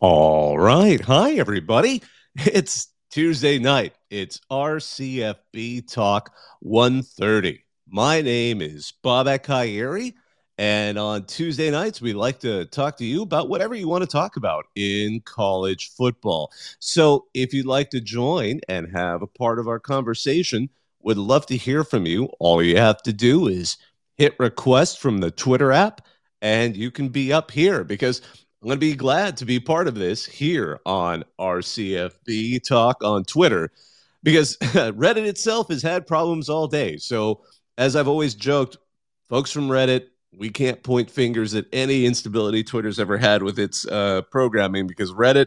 All right. Hi, everybody. It's Tuesday night. It's RCFB Talk 130. My name is Bobak Kyeri, and on Tuesday nights, we like to talk to you about whatever you want to talk about in college football. So if you'd like to join and have a part of our conversation, would love to hear from you. All you have to do is hit request from the Twitter app, and you can be up here because I'm going to be glad to be part of this here on RCFB Talk on Twitter because Reddit itself has had problems all day. So, as I've always joked, folks from Reddit, we can't point fingers at any instability Twitter's ever had with its uh, programming because Reddit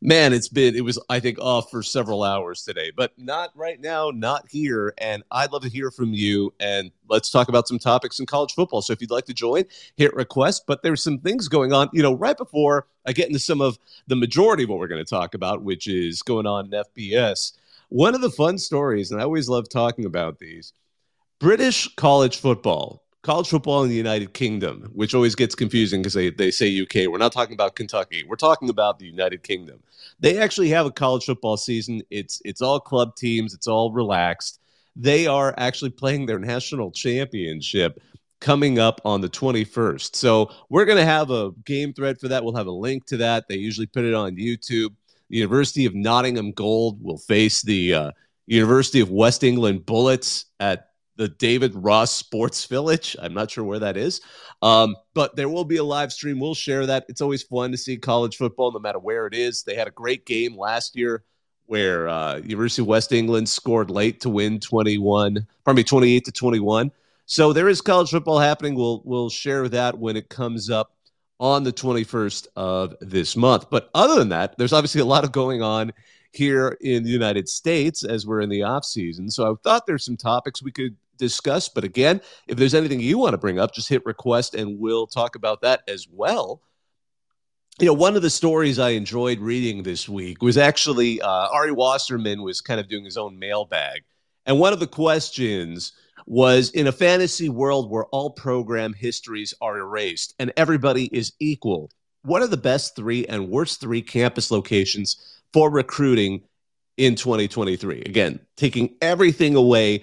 man, it's been it was I think off for several hours today, but not right now, not here. And I'd love to hear from you. And let's talk about some topics in college football. So if you'd like to join, hit request. But there's some things going on, you know, right before I get into some of the majority of what we're going to talk about, which is going on in FBS. One of the fun stories, and I always love talking about these British college football college football in the United Kingdom, which always gets confusing because they, they say UK. We're not talking about Kentucky. We're talking about the United Kingdom. They actually have a college football season. It's it's all club teams. It's all relaxed. They are actually playing their national championship coming up on the 21st. So we're going to have a game thread for that. We'll have a link to that. They usually put it on YouTube. The University of Nottingham Gold will face the uh, University of West England Bullets at the David Ross Sports Village. I'm not sure where that is, um, but there will be a live stream. We'll share that. It's always fun to see college football, no matter where it is. They had a great game last year where uh, University of West England scored late to win 21, pardon me, 28 to 21. So there is college football happening. We'll we'll share that when it comes up on the 21st of this month. But other than that, there's obviously a lot of going on here in the United States as we're in the off season. So I thought there's some topics we could discuss. But again, if there's anything you want to bring up, just hit request and we'll talk about that as well. You know, one of the stories I enjoyed reading this week was actually uh, Ari Wasserman was kind of doing his own mailbag. And one of the questions was in a fantasy world where all program histories are erased and everybody is equal, what are the best three and worst three campus locations for recruiting in 2023? Again, taking everything away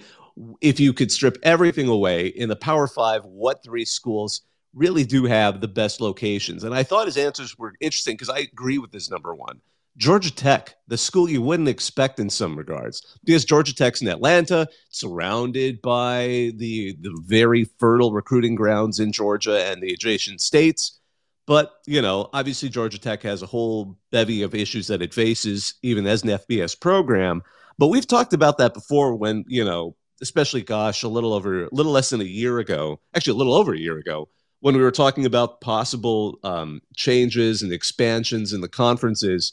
if you could strip everything away in the Power Five, what three schools really do have the best locations? And I thought his answers were interesting because I agree with this number one. Georgia Tech, the school you wouldn't expect in some regards, because Georgia Tech's in Atlanta, surrounded by the the very fertile recruiting grounds in Georgia and the adjacent states. But you know, obviously Georgia Tech has a whole bevy of issues that it faces, even as an FBS program. But we've talked about that before when you know especially gosh a little over a little less than a year ago actually a little over a year ago when we were talking about possible um, changes and expansions in the conferences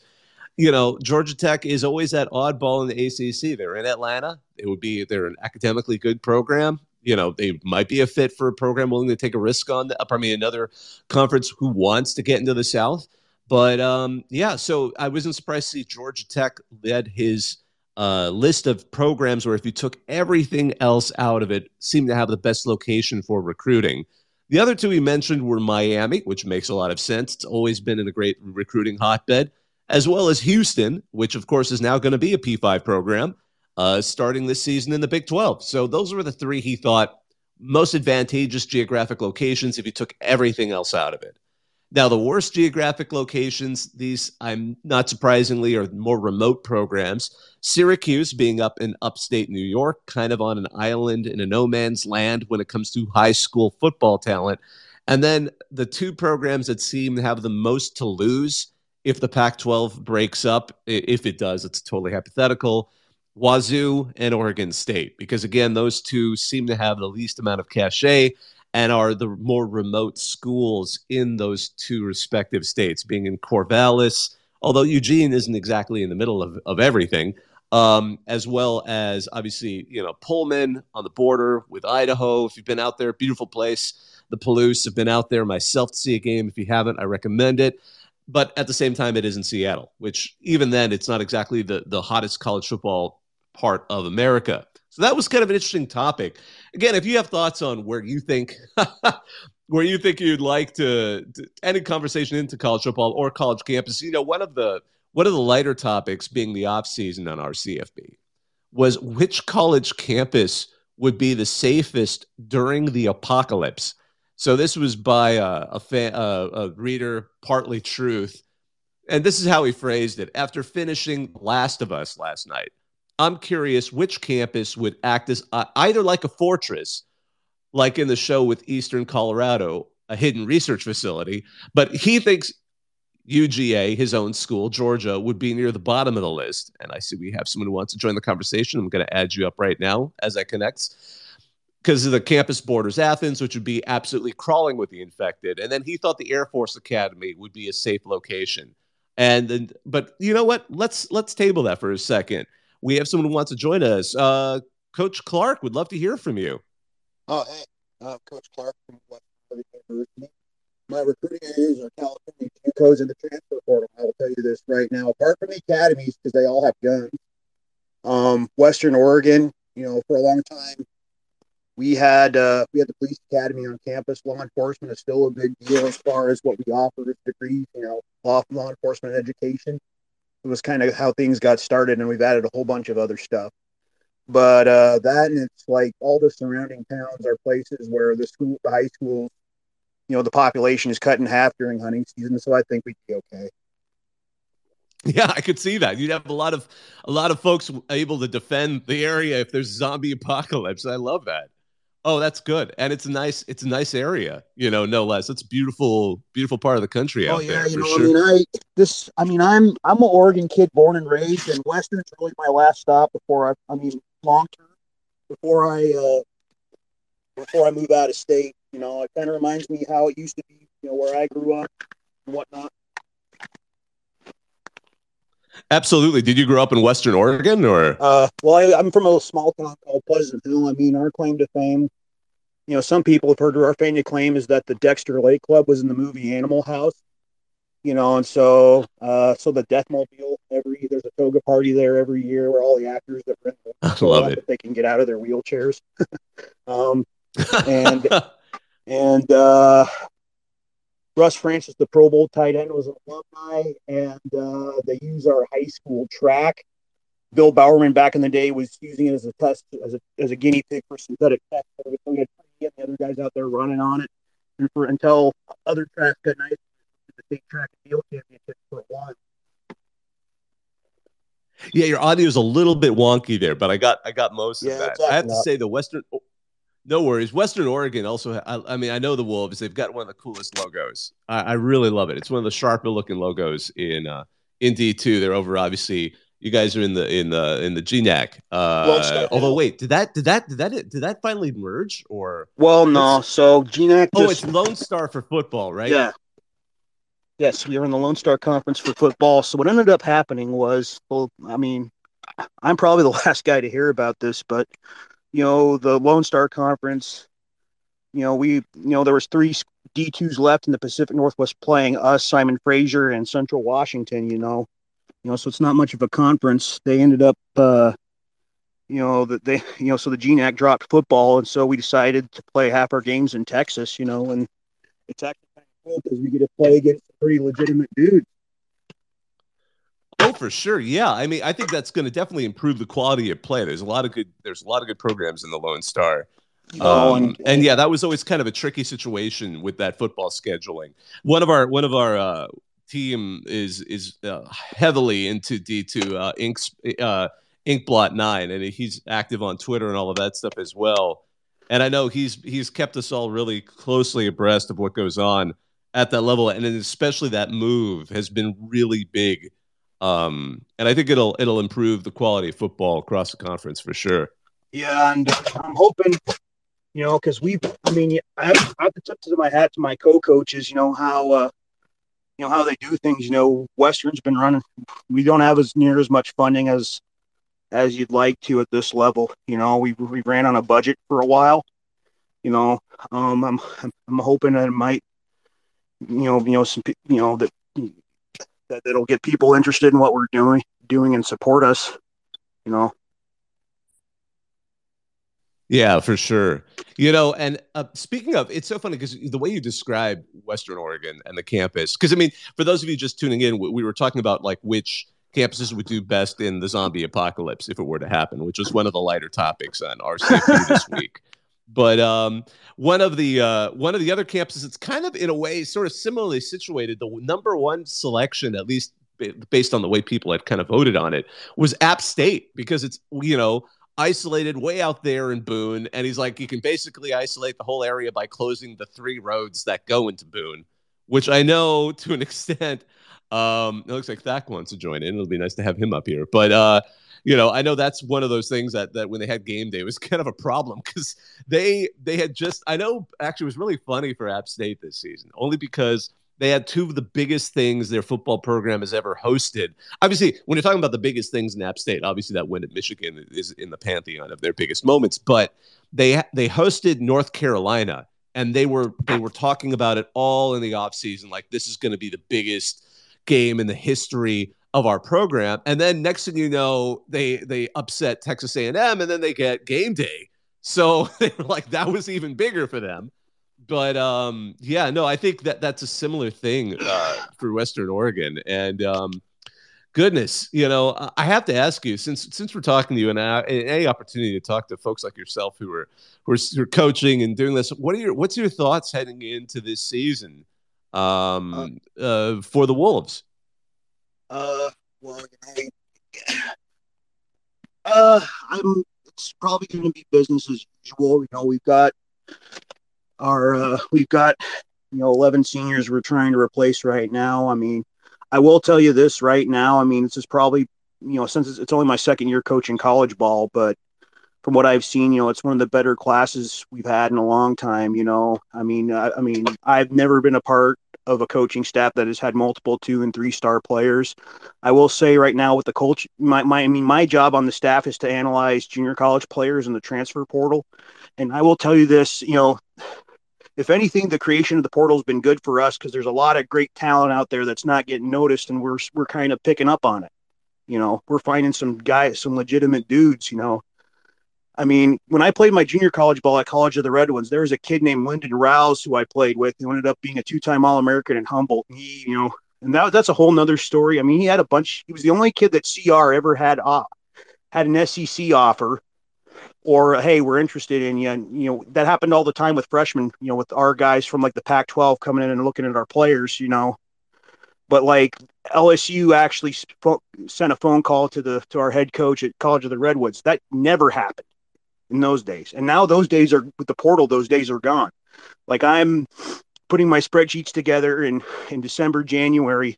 you know georgia tech is always that oddball in the acc they're in atlanta. It would be they're an academically good program. You know they might be a fit for a program willing to take a risk on the, I mean another conference who wants to get into the south. But um, yeah so i wasn't surprised to see georgia tech led his uh, list of programs where if you took everything else out of it, seemed to have the best location for recruiting. The other two we mentioned were Miami, which makes a lot of sense. It's always been in a great recruiting hotbed, as well as Houston, which of course is now going to be a P5 program uh, starting this season in the Big 12. So those were the three he thought most advantageous geographic locations if you took everything else out of it. Now, the worst geographic locations, these, I'm not surprisingly, are more remote programs. Syracuse being up in upstate New York, kind of on an island in a no man's land when it comes to high school football talent. And then the two programs that seem to have the most to lose if the Pac 12 breaks up, if it does, it's totally hypothetical. Wazoo and Oregon State, because again, those two seem to have the least amount of cachet and are the more remote schools in those two respective states, being in Corvallis, although Eugene isn't exactly in the middle of, of everything, um, as well as obviously, you know, Pullman on the border with Idaho. If you've been out there, beautiful place. The Palouse have been out there myself to see a game. If you haven't, I recommend it. But at the same time, it is in Seattle, which even then, it's not exactly the, the hottest college football part of America. So that was kind of an interesting topic. Again, if you have thoughts on where you think where you think you'd like to, to any conversation into college football or college campus. You know, one of the one of the lighter topics being the off season on our CFB was which college campus would be the safest during the apocalypse. So this was by a, a, fan, a, a reader, partly truth, and this is how he phrased it. After finishing Last of Us last night, I'm curious which campus would act as uh, either like a fortress, like in the show with Eastern Colorado, a hidden research facility, but he thinks UGA, his own school, Georgia, would be near the bottom of the list. And I see we have someone who wants to join the conversation. I'm going to add you up right now as I connect because the campus borders Athens, which would be absolutely crawling with the infected. And then he thought the Air Force Academy would be a safe location. And then, but you know what? Let's let's table that for a second. We have someone who wants to join us. Uh, Coach Clark would love to hear from you. Oh, hey, uh, Coach Clark from University my recruiting areas are California JUCOs in the transfer portal. I will tell you this right now. Apart from the academies, because they all have guns, um, Western Oregon, you know, for a long time, we had uh, we had the police academy on campus. Law enforcement is still a big deal as far as what we offer degrees. You know, law law enforcement education. Was kind of how things got started, and we've added a whole bunch of other stuff. But uh, that and it's like all the surrounding towns are places where the school, the high schools you know the population is cut in half during hunting season, so I think we'd be okay. Yeah, I could see that. You'd have a lot of a lot of folks able to defend the area if there's zombie apocalypse. I love that. Oh, that's good, and it's a nice it's a nice area, you know, no less. It's beautiful, beautiful part of the country oh, out yeah, there. you know, sure. I mean, I this, I mean, I'm I'm an Oregon kid, born and raised, and Western's really my last stop before I, I mean, long term, before I uh before I move out of state. You know, it kind of reminds me how it used to be, you know, where I grew up and whatnot. Absolutely. Did you grow up in Western Oregon or? Uh, well, I, am from a small town called Pleasant Hill. I mean, our claim to fame, you know, some people have heard our fame to claim is that the Dexter Lake Club was in the movie Animal House. You know, and so, uh, so the Deathmobile every there's a toga party there every year where all the actors that rent I love it. They can get out of their wheelchairs. um, and And uh, Russ Francis, the Pro Bowl tight end, was an alumni, and uh, they use our high school track. Bill Bowerman back in the day was using it as a test, as a, as a guinea pig for synthetic tech. So we had the other guys out there running on it, and for until other tracks got nice, the state track and field championship for. Yeah, your audio is a little bit wonky there, but I got I got most yeah, of that. I have to say the Western no worries. Western Oregon also. I, I, mean, I know the Wolves. They've got one of the coolest logos. I, I really love it. It's one of the sharper looking logos in uh, in D two. They're over. Obviously, you guys are in the in the in the GNAC. Uh, although, wait, did that did that did that did that finally merge or? Well, no. So GNAC. Oh, it's Lone Star for football, right? Yeah. Yes, we were in the Lone Star Conference for football. So what ended up happening was, well, I mean, I'm probably the last guy to hear about this, but you know, the Lone Star Conference, you know, we, you know, there was three D2s left in the Pacific Northwest playing us, Simon Fraser, and Central Washington, you know. You know, so it's not much of a conference. They ended up, uh, you know, that they, you know, so the GNAC dropped football, and so we decided to play half our games in Texas, you know, and it's actually kind of cool because we get to play against pretty legitimate dudes. Oh, for sure. Yeah. I mean, I think that's going to definitely improve the quality of play. There's a lot of good. There's a lot of good programs in the Lone Star. Oh, um, and, yeah, that was always kind of a tricky situation with that football scheduling. One of our one of our uh, team is is uh, heavily into D two uh, Inks uh, Inkblot nine, and he's active on Twitter and all of that stuff as well. And I know he's he's kept us all really closely abreast of what goes on at that level, and especially that move has been really big um, and I think it'll it'll improve the quality of football across the conference for sure. Yeah, and I'm hoping, you know, because we, I mean, I have, I have to tip to my hat to my co-coaches. You know how, uh, you know how they do things. You know, Western's been running. We don't have as near as much funding as as you'd like to at this level. You know, we we ran on a budget for a while. You know, um, I'm I'm hoping that it might, you know, you know, some you know that that that'll get people interested in what we're doing doing and support us you know Yeah, for sure. You know, and uh, speaking of, it's so funny because the way you describe Western Oregon and the campus, because I mean, for those of you just tuning in, we were talking about like which campuses would do best in the zombie apocalypse if it were to happen, which was one of the lighter topics on RCFB this week. But um, one of the uh, one of the other campuses, it's kind of in a way sort of similarly situated. The number one selection, at least based on the way people had kind of voted on it, was App State because it's you know isolated way out there in Boone, and he's like, you can basically isolate the whole area by closing the three roads that go into Boone, which I know to an extent. Um, it looks like Thak wants to join in. It'll be nice to have him up here, but uh, you know, I know that's one of those things that that when they had game day was kind of a problem because they they had just I know actually it was really funny for App State this season only because they had two of the biggest things their football program has ever hosted. Obviously, when you're talking about the biggest things in App State, obviously that win at Michigan is in the pantheon of their biggest moments. But they they hosted North Carolina, and they were they were talking about it all in the offseason, like this is going to be the biggest game in the history of our program. And then next thing you know, they they upset Texas A&M, and then they get game day. So they were like that was even bigger for them but um, yeah, no, I think that that's a similar thing uh, for Western Oregon. And um, goodness, you know, I have to ask you since since we're talking to you and any opportunity to talk to folks like yourself who are who are, who are coaching and doing this, what are your what's your thoughts heading into this season um, uh, uh, for the Wolves? Uh, well, know, uh, I'm. It's probably going to be business as usual. You know, we've got our uh, we've got you know 11 seniors we're trying to replace right now. I mean, I will tell you this right now. I mean, this is probably you know since it's, it's only my second year coaching college ball, but from what I've seen, you know, it's one of the better classes we've had in a long time. You know, I mean, I, I mean, I've never been a part of a coaching staff that has had multiple two and three star players. I will say right now with the coach, my, my I mean, my job on the staff is to analyze junior college players in the transfer portal. And I will tell you this, you know, if anything, the creation of the portal has been good for us because there's a lot of great talent out there that's not getting noticed, and we're we're kind of picking up on it. You know, we're finding some guys, some legitimate dudes. You know, I mean, when I played my junior college ball at College of the Redwoods, there was a kid named Lyndon Rouse who I played with, who ended up being a two-time All-American in Humboldt. He, you know, and that that's a whole nother story. I mean, he had a bunch. He was the only kid that CR ever had uh, had an SEC offer or hey, we're interested in you. And, you know, that happened all the time with freshmen, you know, with our guys from like the Pac 12 coming in and looking at our players, you know. But like LSU actually sp- sent a phone call to the to our head coach at College of the Redwoods. That never happened in those days. And now those days are with the portal, those days are gone. Like I'm putting my spreadsheets together in in December, January,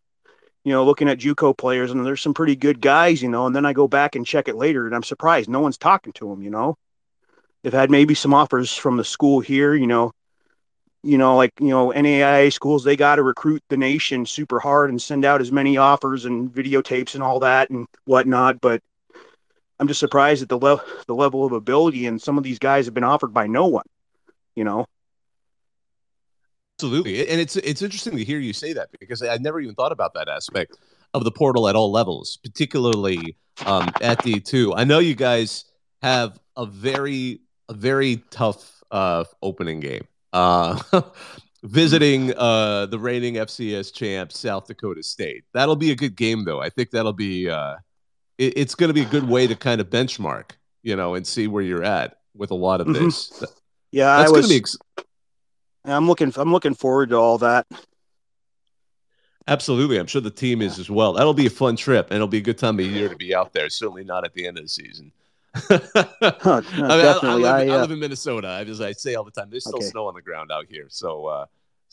you know, looking at JUCO players, and there's some pretty good guys, you know. And then I go back and check it later, and I'm surprised no one's talking to them. You know, they've had maybe some offers from the school here. You know, you know, like you know, NAIA schools they got to recruit the nation super hard and send out as many offers and videotapes and all that and whatnot. But I'm just surprised at the level the level of ability, and some of these guys have been offered by no one. You know. Absolutely, and it's it's interesting to hear you say that because I never even thought about that aspect of the portal at all levels, particularly um, at D two. I know you guys have a very a very tough uh, opening game. Uh, visiting uh, the reigning FCS champ South Dakota State. That'll be a good game, though. I think that'll be uh, it, it's going to be a good way to kind of benchmark, you know, and see where you're at with a lot of mm-hmm. this. Yeah, that's to be. Ex- I'm looking. I'm looking forward to all that. Absolutely, I'm sure the team is as well. That'll be a fun trip, and it'll be a good time of year to be out there. Certainly not at the end of the season. huh, no, I, mean. I, I, live, I, uh, live, in Minnesota. I just I say all the time, there's still okay. snow on the ground out here. So, uh,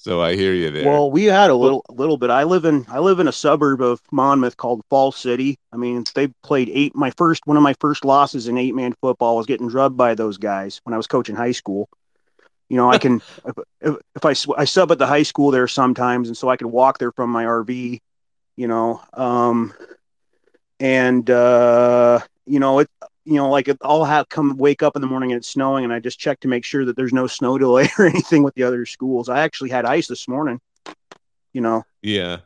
so I hear you there. Well, we had a little, a little bit. I live in, I live in a suburb of Monmouth called Fall City. I mean, they played eight. My first, one of my first losses in eight man football was getting drubbed by those guys when I was coaching high school. You know, I can if, if I I sub at the high school there sometimes, and so I can walk there from my RV. You know, um, and uh, you know it. You know, like I'll have come wake up in the morning and it's snowing, and I just check to make sure that there's no snow delay or anything with the other schools. I actually had ice this morning. You know. Yeah.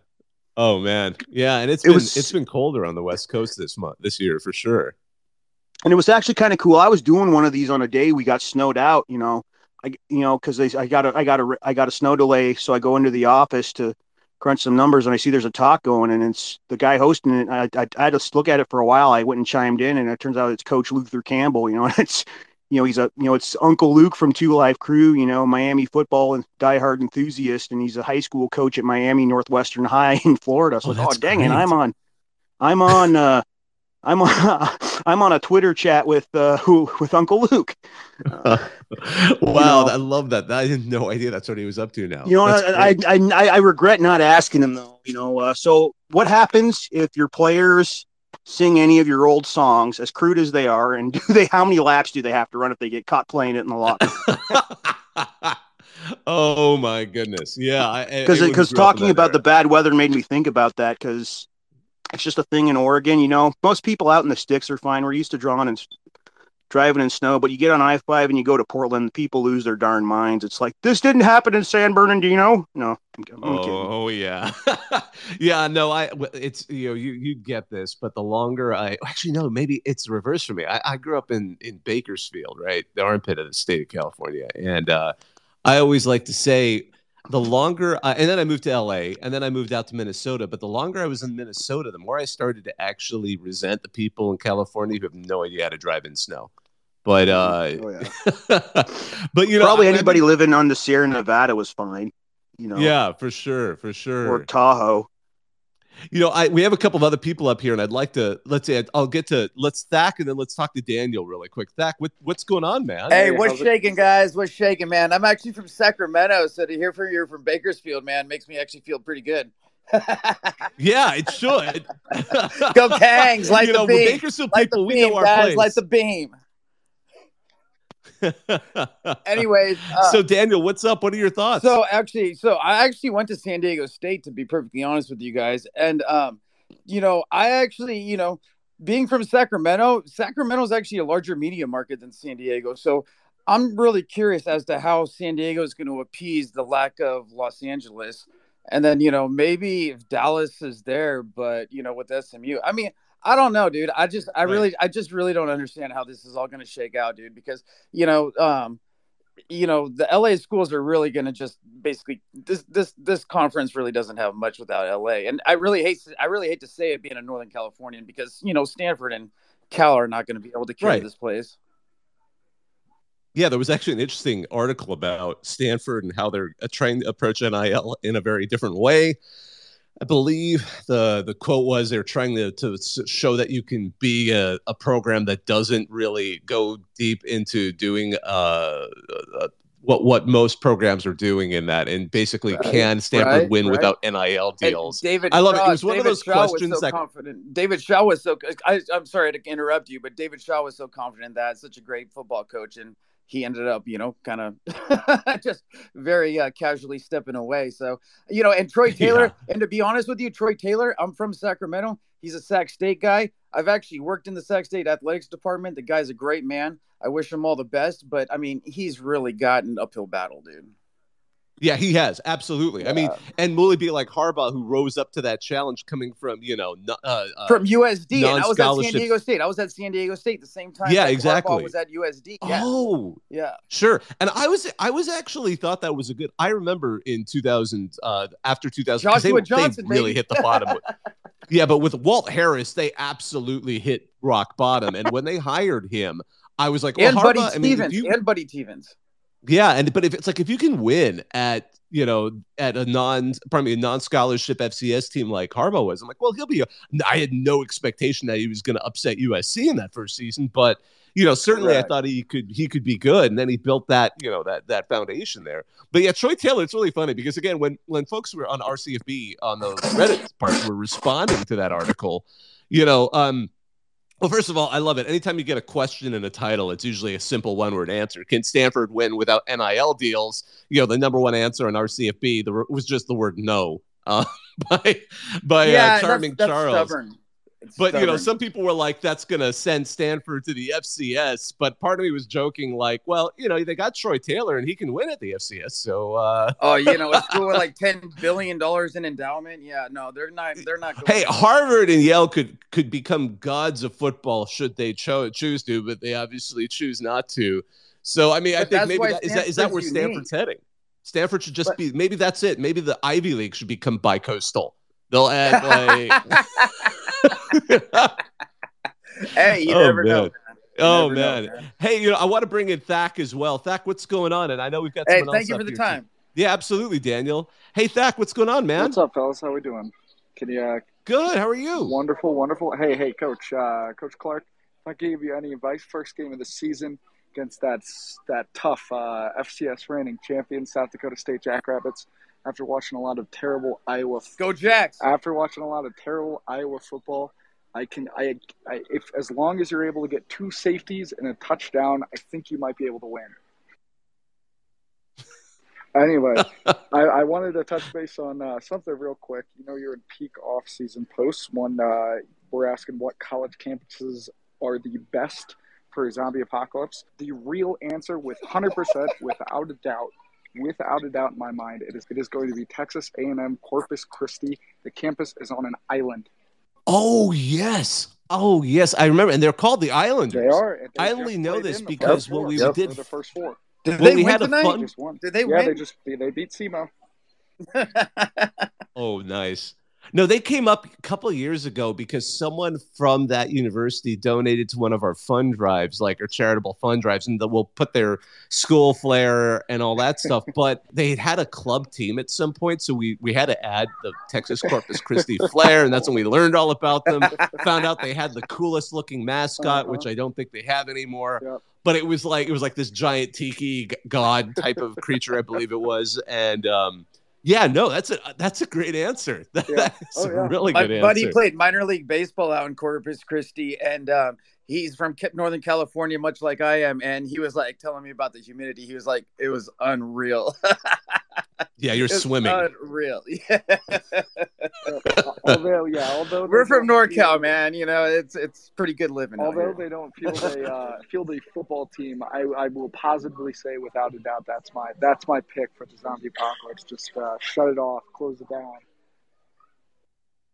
Oh man, yeah, and it's it been was, it's been colder on the west coast this month this year for sure. and it was actually kind of cool. I was doing one of these on a day we got snowed out, you know, I you know because I got a I got a I got a snow delay, so I go into the office to crunch some numbers, and I see there's a talk going, and it's the guy hosting it. I, I, I had to look at it for a while. I went and chimed in, and it turns out it's Coach Luther Campbell. You know, and it's you know he's a you know it's Uncle Luke from Two Live Crew. You know, Miami football and diehard enthusiast, and he's a high school coach at Miami Northwestern High in Florida. So, oh, oh dang great. it, I'm on. I'm on. uh I'm on I'm on a Twitter chat with uh who with Uncle Luke. Uh, wow, you know, I love that. I had no idea that's what he was up to now. You know, I, I, I I regret not asking him though. You know, uh, so what happens if your players sing any of your old songs, as crude as they are, and do they how many laps do they have to run if they get caught playing it in the locker? oh my goodness, yeah. Because because talking about the bad weather made me think about that because it's just a thing in Oregon. You know, most people out in the sticks are fine. We're used to drawing and driving in snow, but you get on I five and you go to Portland, people lose their darn minds. It's like this didn't happen in San Bernardino. No, I'm, I'm oh, yeah, yeah. No, I. It's you know you you get this, but the longer I actually no, maybe it's the reverse for me. I, I grew up in in Bakersfield, right, the armpit of the state of California, and uh, I always like to say the longer I, and then I moved to LA and then I moved out to Minnesota. But the longer I was in Minnesota, the more I started to actually resent the people in California who have no idea how to drive in snow. But uh, oh, yeah. but you know, probably anybody I mean, living on the Sierra Nevada was fine. You know, yeah, for sure, for sure. Or Tahoe. You know, I we have a couple of other people up here, and I'd like to let's say I'll get to let's Thack, and then let's talk to Daniel really quick. Thack, what, what's going on, man? Hey, what's shaking, it? guys? What's shaking, man? I'm actually from Sacramento, so to hear from you from Bakersfield, man, makes me actually feel pretty good. yeah, it should. Go Kangs, like you the beam. Bakersfield people, we know our guys, place. Like the beam. Anyways, uh, so Daniel, what's up? What are your thoughts? So actually, so I actually went to San Diego State to be perfectly honest with you guys, and um, you know, I actually, you know, being from Sacramento, Sacramento is actually a larger media market than San Diego, so I'm really curious as to how San Diego is going to appease the lack of Los Angeles. And then, you know, maybe if Dallas is there, but you know, with SMU, I mean, I don't know, dude. I just, I really, I just really don't understand how this is all going to shake out, dude. Because you know, um, you know, the LA schools are really going to just basically this, this, this conference really doesn't have much without LA. And I really hate, I really hate to say it being a Northern Californian because you know Stanford and Cal are not going to be able to carry right. this place. Yeah, there was actually an interesting article about Stanford and how they're uh, trying to approach NIL in a very different way. I believe the the quote was they're trying to, to show that you can be a, a program that doesn't really go deep into doing uh, uh, what what most programs are doing in that, and basically right, can Stanford right, win right. without NIL deals? And David, I love Shaw, it. It was one David of those Shaw questions so that confident. David Shaw was so. I, I'm sorry to interrupt you, but David Shaw was so confident in that such a great football coach and he ended up, you know, kind of just very uh, casually stepping away. So, you know, and Troy Taylor, yeah. and to be honest with you, Troy Taylor, I'm from Sacramento. He's a Sac State guy. I've actually worked in the Sac State athletics department. The guy's a great man. I wish him all the best, but I mean, he's really got an uphill battle, dude. Yeah, he has absolutely. Yeah. I mean, and will it be like Harbaugh, who rose up to that challenge, coming from you know uh, uh, from USD? And I was at San Diego State. I was at San Diego State the same time. Yeah, exactly. Harbaugh was at USD. Yeah. Oh, yeah, sure. And I was, I was actually thought that was a good. I remember in 2000, uh, after 2000, Joshua they, Johnson they really hit the bottom. yeah, but with Walt Harris, they absolutely hit rock bottom. And when they hired him, I was like, well, and Harbaugh, Buddy I mean, Teevens, you, and Buddy Teevens. Yeah, and but if it's like if you can win at you know, at a non, probably a non-scholarship FCS team like Harbaugh was. I'm like, well, he'll be. A, I had no expectation that he was going to upset USC in that first season, but you know, certainly Correct. I thought he could he could be good, and then he built that you know that that foundation there. But yeah, Troy Taylor, it's really funny because again, when when folks were on RCFB on the Reddit part were responding to that article, you know, um, well, first of all, I love it. Anytime you get a question in a title, it's usually a simple one word answer. Can Stanford win without NIL deals? You know, the number one answer on RCFB the, was just the word no uh, by, by uh, yeah, uh, Charming that's, that's Charles. Stubborn but stubborn. you know, some people were like, "That's going to send Stanford to the FCS." But part of me was joking, like, "Well, you know, they got Troy Taylor, and he can win at the FCS." So, uh... oh, you know, it's school with like ten billion dollars in endowment. Yeah, no, they're not. They're not. hey, Harvard and Yale could could become gods of football should they cho- choose to, but they obviously choose not to. So I mean, But I think maybe that, is that is that where Stanford's Stanford's heading? Stanford should just But- be maybe that's it. Maybe the Ivy League should become bi-coastal. They'll add like hey, you Oh, never know. man. man. You Oh never know, man. Hey, you know, I want to bring in Thack as well. Thack, what's going on? And I know we've got some. Hey, thank else you for the here, too. time. Yeah, absolutely, Daniel. Hey, Thack, what's going on, man? What's up, fellas? How we doing? Can you? Uh, Good. How are you? wonderful, wonderful. Hey, hey, Coach, uh, Coach Clark. If I gave you any advice, first game of the season against that that tough uh, FCS reigning champion South Dakota State Jackrabbits. After watching a lot of terrible Iowa, Go Jacks. after watching a lot of terrible Iowa football, I can, I, I, if as long as you're able to get two safeties and a touchdown, I think you might be able to win. Anyway, I, I wanted to touch base on uh, something real quick. You know, you're in peak off-season posts. One, uh, we're asking what college campuses are the best for a zombie apocalypse. The real answer, with 100%, without a doubt, without a doubt in my mind, it is it is going to be Texas A&M Corpus Christi. The campus is on an island. Oh yes. Oh yes. I remember. And they're called the Islanders. They are. they I only know this because first when we Yep. did- They're the first four. Did Well, they we win had a tonight? fun- They just won. Did they yeah, they win? just they, they beat SEMO. Oh, nice. No, they came up a couple of years ago because someone from that university donated to one of our fund drives, like our charitable fund drives, and we'll put their school flair and all that stuff. But they had had a club team at some point, so we we had to add the Texas Corpus Christi flair, and that's when we learned all about them. Found out they had the coolest looking mascot, Uh-huh. which I don't think they have anymore. Yep. But it was like it was like this giant tiki god type of creature, I believe it was, and um, yeah, no, that's a that's a great answer. That- Yeah. That's Oh, a really My good buddy answer. played minor league baseball out in Corpus Christi, and um, he's from Northern California, much like I am. And he was like telling me about the humidity. He was like, "It was unreal." yeah, you're It was swimming. Unreal. Yeah. although yeah, although We're from NorCal, feel- man. You know, it's it's pretty good living. Although they don't field a uh, field a football team, I, I will positively say without a doubt that's my that's my pick for the zombie apocalypse. Just uh, shut it off, close it down.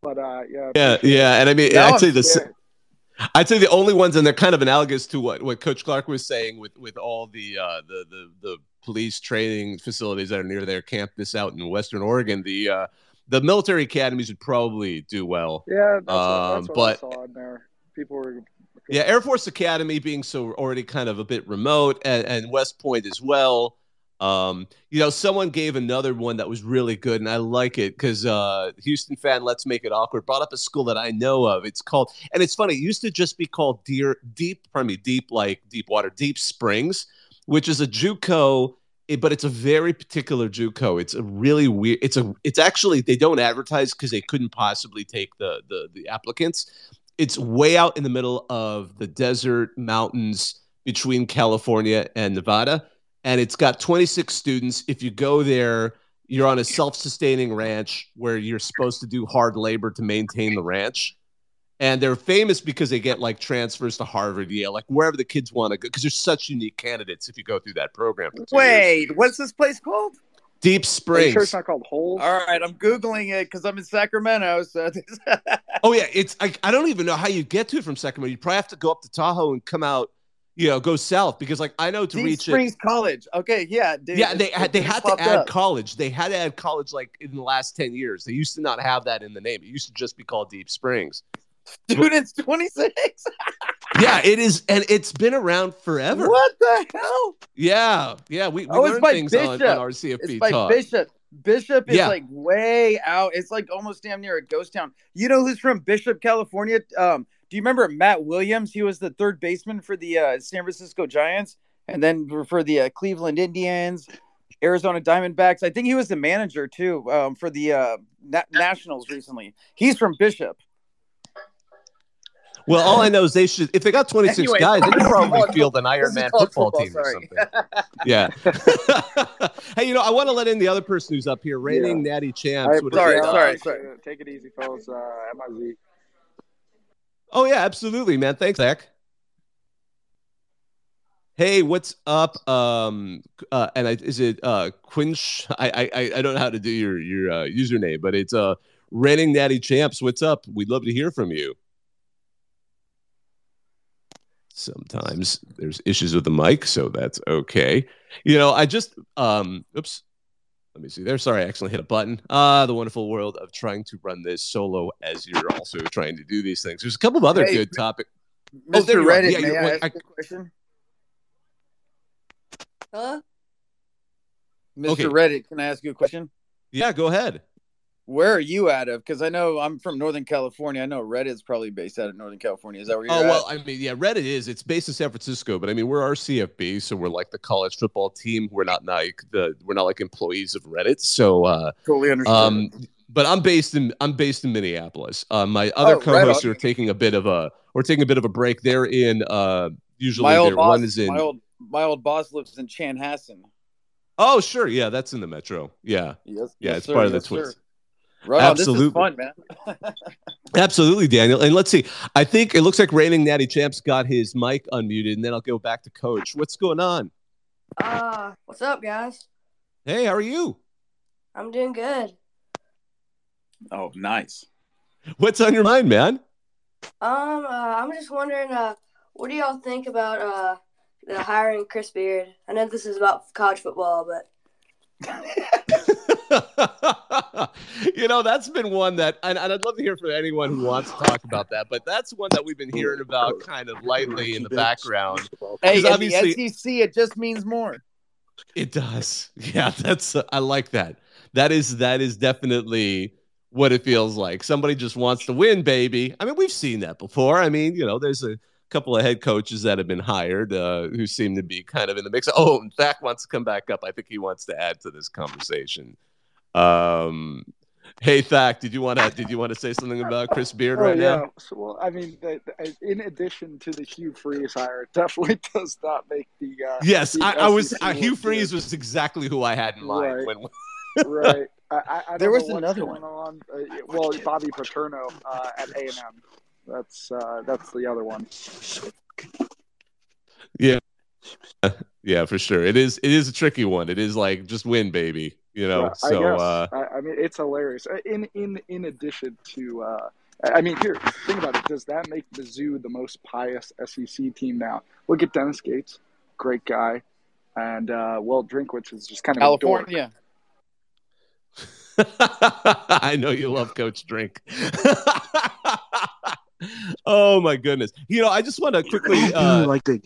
But uh, yeah, yeah, yeah, and I mean, Now I'd say the. I'd say the only ones, and they're kind of analogous to what, what Coach Clark was saying with with all the uh, the the the police training facilities that are near their campus out in Western Oregon. The uh, the military academies would probably do well. Yeah, that's what, Um, that's what but- I saw in there. People were Yeah, Air Force Academy being so already kind of a bit remote, and, and West Point as well. Um, you know, someone gave another one that was really good, and I like it because uh, Houston fan, let's make it awkward, brought up a school that I know of. It's called, and it's funny. It used to just be called Deer Deep, pardon me, Deep like Deep Water, Deep Springs, which is a JUCO, but it's a very particular JUCO. It's a really weird. It's a. It's actually they don't advertise because they couldn't possibly take the the the applicants it's way out in the middle of the desert mountains between California and Nevada. And it's got 26 students. If you go there, you're on a self sustaining ranch where you're supposed to do hard labor to maintain the ranch. And they're famous because they get like transfers to Harvard, Yale, like wherever the kids want to go, because there's such unique candidates if you go through that program. for two years. Wait, what's this place called? Deep Springs. sure it's not called Holes? All right, I'm googling it because I'm in Sacramento. So Oh yeah, it's I, I don't even know how you get to it from Sacramento. You probably have to go up to Tahoe and come out, you know, go south because like I know to Deep reach it. Springs College. Okay, yeah, dude, Yeah, they had they had to add up. college. They had to add college like in the last ten years. They used to not have that in the name. It used to just be called Deep Springs. Students 26. Yeah, it is, and it's been around forever. What the hell? Yeah, yeah. We, we Oh, it's learn by things on, on Bishop. our CFB It's by talk. Bishop. Bishop is Yeah. like way out. It's like almost damn near a ghost town. You know who's from Bishop, California? Um, do you remember Matt Williams? He was the third baseman for the uh, San Francisco Giants, and then for the uh, Cleveland Indians, Arizona Diamondbacks. I think he was the manager too um, for the uh, Na- Nationals recently. He's from Bishop. Well, all I know is they should. If they got twenty six Anyway, guys, they could probably field an this Iron Man football, football, team or something. Yeah. hey, you know, I want to let in the other person who's up here, reigning natty champs. What is Sorry, it? sorry, sorry. Take it easy, fellas. Uh, MIZ. Oh yeah, absolutely, man. Thanks, Zach. Hey, what's up? Um, uh, and I, is it uh Quinch? I, I I don't know how to do your your uh, username, but it's uh reigning natty champs. What's up? We'd love to hear from you. Sometimes there's issues with the mic, so that's okay. You know, I just um oops. Let me see there. Sorry, I accidentally hit a button. Ah, the wonderful world of trying to run this solo as you're also trying to do these things. There's a couple of other Hey, good topics. Mr. Oh, there. Reddit, Yeah, may you're- I ask I- a question? Huh? Mr. Okay. Reddit, can I ask you a question? Yeah, go ahead. Where are you out of? Because I know I'm from Northern California. I know Reddit's probably based out of Northern California. Is that where you're Oh at? well, I mean, yeah, Reddit is. It's based in San Francisco, but I mean, we're RCFB, so we're like the college football team. We're not like the we're not like employees of Reddit. So, uh, totally understand. um, but I'm based in I'm based in Minneapolis. Uh, my other Oh, co-hosts on. are taking a bit of a we're taking a bit of a break. They're in uh usually my old boss, one is in. my old my old boss lives in Chanhassen. oh sure, yeah, that's in the metro. Yeah, Yes, yeah, yes, it's sir, part of the yes, Twins. Sir. Right on. This Absolutely. is fun, man. Absolutely, Daniel. And let's see. I think it looks like reigning natty champs got his mic unmuted, and then I'll go back to coach. What's going on? Uh, what's up, guys? Hey, how are you? I'm doing good. oh, nice. What's on your mind, man? Um, uh, I'm just wondering, uh, what do y'all think about uh the hiring Chris Beard? I know this is about college football, but you know, that's been one that, and, and I'd love to hear from anyone who wants to talk about that, but that's one that we've been hearing about kind of lightly in the background. Hey, in the SEC, it just means more. It does. Yeah, that's, I like that. That is, that is definitely what it feels like. Somebody just wants to win, baby. I mean, we've seen that before. I mean, you know, there's a couple of head coaches that have been hired uh, who seem to be kind of in the mix. Oh, Zach wants to come back up. I think he wants to add to this conversation. Um, hey, Thack, did you want to did you want to say something about Chris Beard Oh right yeah. now? So well, I mean, the, the, in addition to the Hugh Freeze hire, it definitely does not make the. Uh, Yes, the I, I was. Uh, Hugh look Freeze good. was exactly who I had in mind. Right. When right. I, I, I There was another one. on. Uh, well, Bobby Petrino uh, at A and M. That's uh, that's the other one. Yeah. Yeah, for sure, it is. It is a tricky one. It is like just win, baby. You know. Yeah, I so guess. uh, I, I mean, it's hilarious. Uh, In in in addition to, uh, I mean, here, think about it. Does that make Mizzou the most pious SEC team now? Look at Dennis Gates, great guy, and uh, Will Drinkwitz is just kind of a dork. California. I know you love Coach Drink. oh my goodness! You know, I just want to quickly. Uh, like the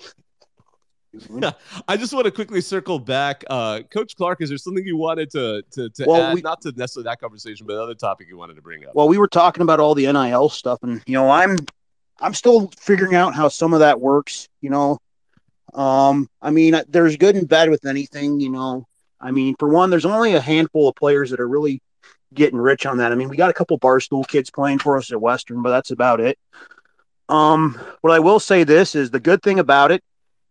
I just want to quickly circle back. Uh, Coach Clark, is there something you wanted to to, to Well, add? we- Not to necessarily that conversation, but another topic you wanted to bring up. well, we were talking about all the NIL stuff, and you know, I'm I'm still figuring out how some of that works. You know, um, I mean, there's good and bad with anything. You know, I mean, for one, there's only a handful of players that are really getting rich on that. I mean, we got a couple barstool kids playing for us at Western, but that's about it. Um, what I will say this is the good thing about it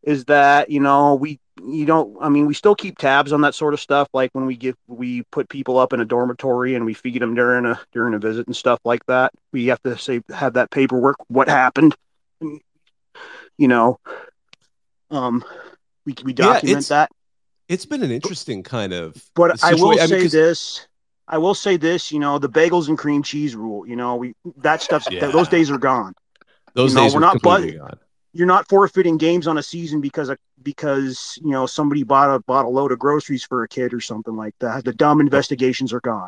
is that you know we you don't I mean we still keep tabs on that sort of stuff like when we give we put people up in a dormitory and we feed them during a during a visit and stuff like that. We have to say have that paperwork what happened. And, you know, um, we we document it's- that. It's been an interesting kind of. But I will situa- mean, say 'cause- this. I will say this. You know, the bagels and cream cheese rule. You know, we that stuff's Yeah. those days are gone. Those you know, days we're are not gone. You're not forfeiting games on a season because of, because you know somebody bought a bought a load of groceries for a kid or something like that. The dumb investigations are gone.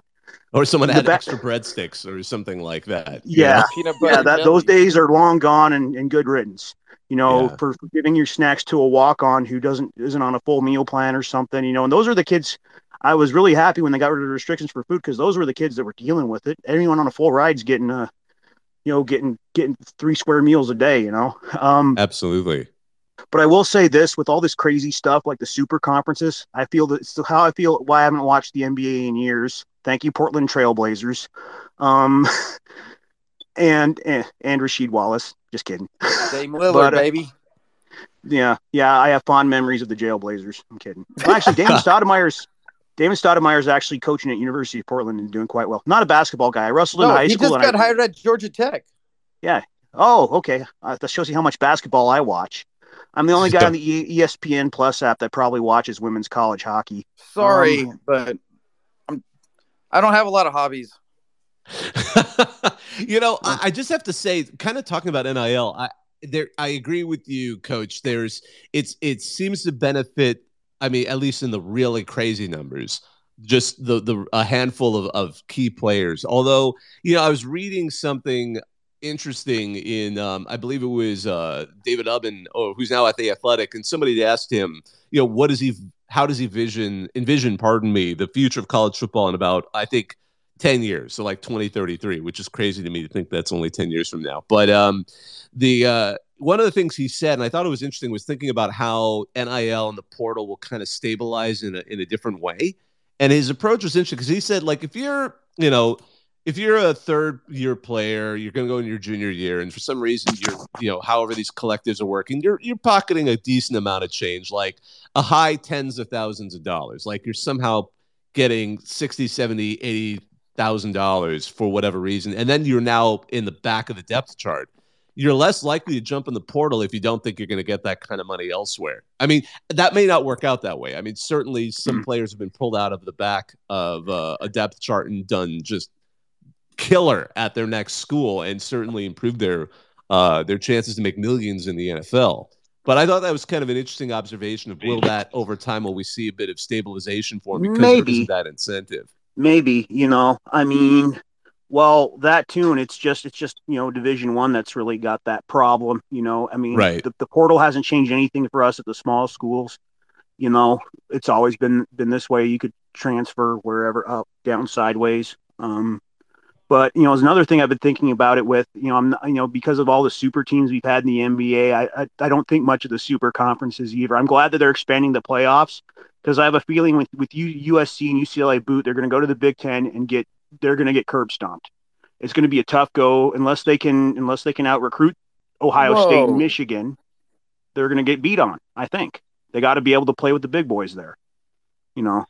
Or someone had ba- extra breadsticks or something like that. you Yeah. Peanut butter. yeah, that those days are long gone and, and good riddance. You know, Yeah. for giving your snacks to a walk on who doesn't isn't on a full meal plan or something. You know, and those are the kids. I was really happy when they got rid of the restrictions for food because those were the kids that were dealing with it. Anyone on a full ride's getting uh, you know, getting getting three square meals a day. You know, um, Absolutely. but I will say this: with all this crazy stuff like the super conferences, I feel that it's how I feel. Why I haven't watched the NBA in years. Thank you, Portland Trailblazers, um, and and, and Rasheed Wallace. Just kidding. Dame Lillard, But, uh, baby. Yeah, yeah, I have fond memories of the Jailblazers. I'm kidding. Well, actually, Damon Stoudamire's Damon is actually coaching at University of Portland and doing quite well. Not a basketball guy. I wrestled in No, high he school. just got I, hired at Georgia Tech. Yeah. Oh, okay. Uh, that shows you how much basketball I watch. I'm the only guy on the E- ESPN Plus app that probably watches women's college hockey. Sorry, Um, but I'm. I don't have a lot of hobbies. you know, I, I just have to say, kind of talking about NIL, I, there I agree with you, Coach. There's it's it seems to benefit. I mean, at least in the really crazy numbers, just the the a handful of, of key players. Although, you know, I was reading something interesting in um, I believe it was uh, David Ubben, oh, who's now at the Athletic, and somebody asked him, you know, what does he, how does he vision envision, pardon me, the future of college football in about I think 10 years so like 2033 which is crazy to me to think that's only 10 years from now. But um the uh one of the things he said and i thought it was interesting was thinking about how nil and the portal will kind of stabilize in a, in a different way. And his approach was interesting because he said like if you're you know if you're a third year player you're going to go in your junior year and for some reason you're you know however these collectives are working you're you're pocketing a decent amount of change like a high tens of thousands of dollars. Like you're somehow getting 60 70 80 thousand dollars for whatever reason, and then you're now in the back of the depth chart. You're less likely to jump in the portal if you don't think you're going to get that kind of money elsewhere. I mean, that may not work out that way. I mean, certainly some hmm. players have been pulled out of the back of uh, a depth chart and done just killer at their next school, and certainly improved their uh, their chances to make millions in the NFL. But I thought that was kind of an interesting observation of will that over time will we see a bit of stabilization for him because Maybe. there isn't that incentive. Maybe, you know, I mean, well, that tune it's just it's just you know Division One that's really got that problem. You know, I mean, right. the, the portal hasn't changed anything for us at the small schools. You know, it's always been been this way. You could transfer wherever up, down, sideways. Um, but you know, it's another thing I've been thinking about it with. You know, I'm not, you know because of all the super teams we've had in the NBA, I, I I don't think much of the super conferences either. I'm glad that they're expanding the playoffs because I have a feeling with with USC and UCLA boot, they're going to go to the Big Ten and get they're going to get curb stomped. It's going to be a tough go unless they can unless they can out recruit Ohio Whoa. State and Michigan. They're going to get beat on. I think they got to be able to play with the big boys there. You know.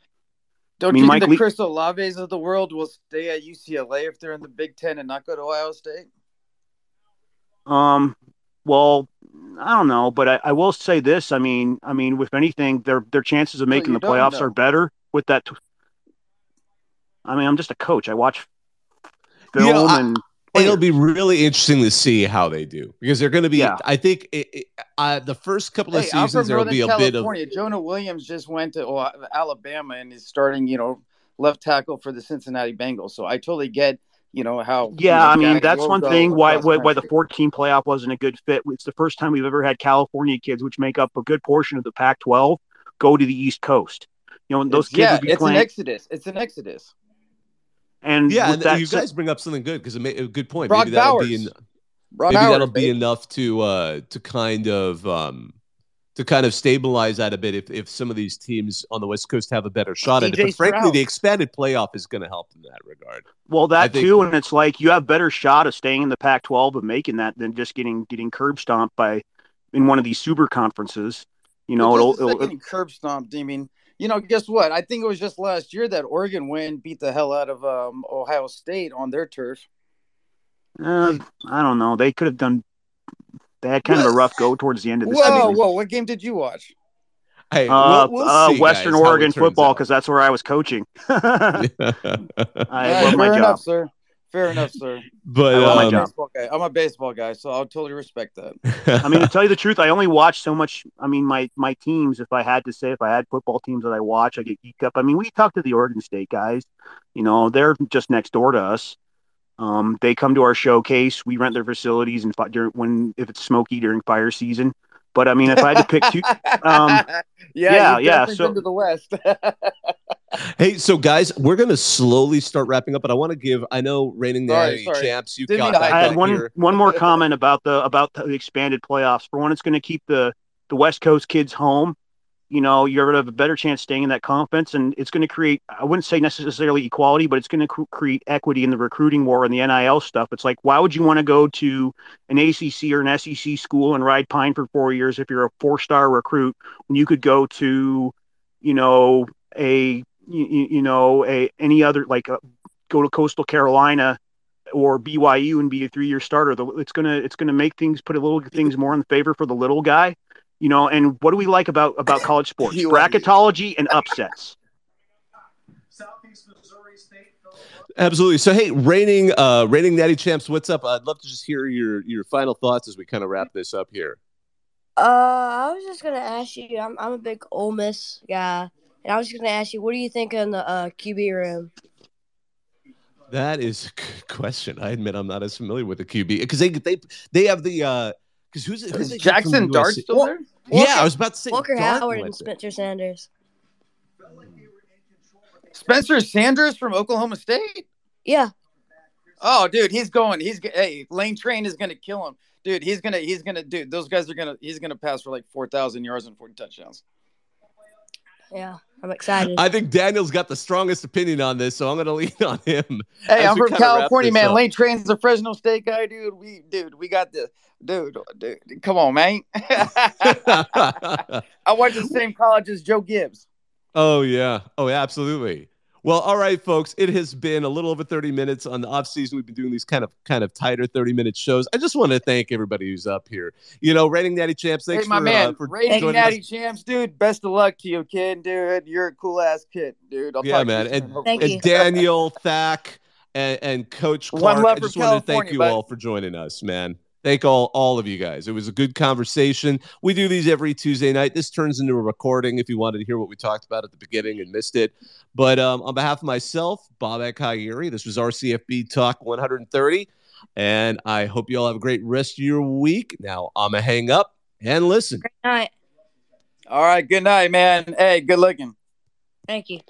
Don't I mean, you think Mike the Le- Chris Olaves of the world will stay at UCLA if they're in the Big Ten and not go to Ohio State? Um, well, I don't know, but I, I, will say this. I mean, I mean, with anything, their their chances of making the playoffs know. are better with that. T- I mean, I'm just a coach. I watch film you know, I, and. It'll be really interesting to see how they do because they're going to be. Yeah. I think it, it, uh, the first couple of hey, seasons there will be a California. bit of. Jonah Williams just went to Alabama and is starting, you know, left tackle for the Cincinnati Bengals. So I totally get you know how yeah i mean that's one thing why why the 14 playoff wasn't a good fit it's the first time we've ever had california kids which make up a good portion of the pac 12 go to the east coast you know those it's, kids yeah it's playing... an exodus it's an exodus and yeah and you guys bring up something good because it made a good point Brock maybe that'll Bowers. be in, maybe Bowers, that'll be enough to uh to kind of um to kind of stabilize that a bit if, if some of these teams on the West Coast have a better shot at it. But frankly, Stroud. the expanded playoff is going to help in that regard. Well, that think, too, and it's like you have better shot of staying in the Pac-12 of making that than just getting getting curb stomped by in one of these super conferences. You know, it'll, it'll, getting curb stomped. I mean, you know, guess what? I think it was just last year that Oregon win beat the hell out of um, Ohio State on their turf. Uh, I don't know. They could have done they had kind of a rough go towards the end of the whoa, season. Whoa, what game did you watch? Hey, uh, we'll, we'll uh, Western guys, Oregon football because that's where I was coaching. I love my job, enough, sir. Fair enough, sir. But I'm, um, a guy. I'm a baseball guy, so I'll totally respect that. I mean, to tell you the truth, I only watch so much. I mean, my my teams. If I had to say, if I had football teams that I watch, I get geeked up. I mean, we talk to the Oregon State guys. You know, they're just next door to us. Um, they come to our showcase. We rent their facilities and during when if it's smoky during fire season. But I mean, if I had to pick two, um, yeah, yeah, yeah. So to the west. hey, so guys, we're gonna slowly start wrapping up, but I want to give. I know reigning the champs. You got. I had one here. one more comment about the about the expanded playoffs. For one, it's going to keep the the West Coast kids home you know, you're going to have a better chance staying in that conference. And it's going to create, I wouldn't say necessarily equality, but it's going to create equity in the recruiting war and the NIL stuff. It's like, why would you want to go to an ACC or an SEC school and ride pine for four years if you're a four star recruit when you could go to, you know, a, you, you know, a, any other, like, a, uh, go to Coastal Carolina or BYU and be a three year starter. It's going to, it's going to make things, put a little things more in favor for the little guy you know, and what do we like about about college sports? Bracketology and upsets. Absolutely. So, hey, reigning, uh, reigning natty champs, what's up? I'd love to just hear your your final thoughts as we kind of wrap this up here. Uh, I was just gonna ask you. I'm I'm a big Ole Miss guy, and I was just gonna ask you, what do you think in the uh, QB room? That is a good question. I admit I'm not as familiar with the QB because they they they have the uh because who's, who's Is they get from Jaxson Dart USC? still there? Yeah, I was about to say Walker Dart Howard and there. Spencer Sanders. Spencer Sanders from Oklahoma State. Yeah, Oh, dude, he's going. He's g- hey, Lane Train is gonna kill him, dude. He's gonna he's gonna dude. Those guys are gonna he's gonna pass for like four thousand yards and forty touchdowns. yeah. I'm excited. I think Daniel's got the strongest opinion on this, so I'm going to lean on him. Hey, I'm from California, man. up. Lane Train's a Fresno State guy, dude. We dude, we got the dude, dude. Come on, man. I went to the same college as Joe Gibbs. oh yeah. Oh, yeah, absolutely. Well, all right, folks. It has been a little over 30 minutes on the off season. We've been doing these kind of kind of tighter 30 minute shows. I just want to thank everybody who's up here. You know, rating natty champs. Thanks hey, my for, man, uh, for Rating joining us. Natty Champs, dude. Best of luck to you, kid, dude. You're a cool ass kid, dude. I'll Yeah, talk man. To you And, hopefully. Thank you. Daniel, Thack, and, and Coach One Clark. love I just want to thank you bud. all for joining us, man. Thank all all of you guys. It was a good conversation. We do these every Tuesday night. This turns into a recording if you wanted to hear what we talked about at the beginning and missed it. But um, on behalf of myself, Bob Akayeri, this was RCFB Talk 130. And I hope you all have a great rest of your week. Now I'm going to hang up and listen. All right. All right, good night, man. Hey, good looking. Thank you.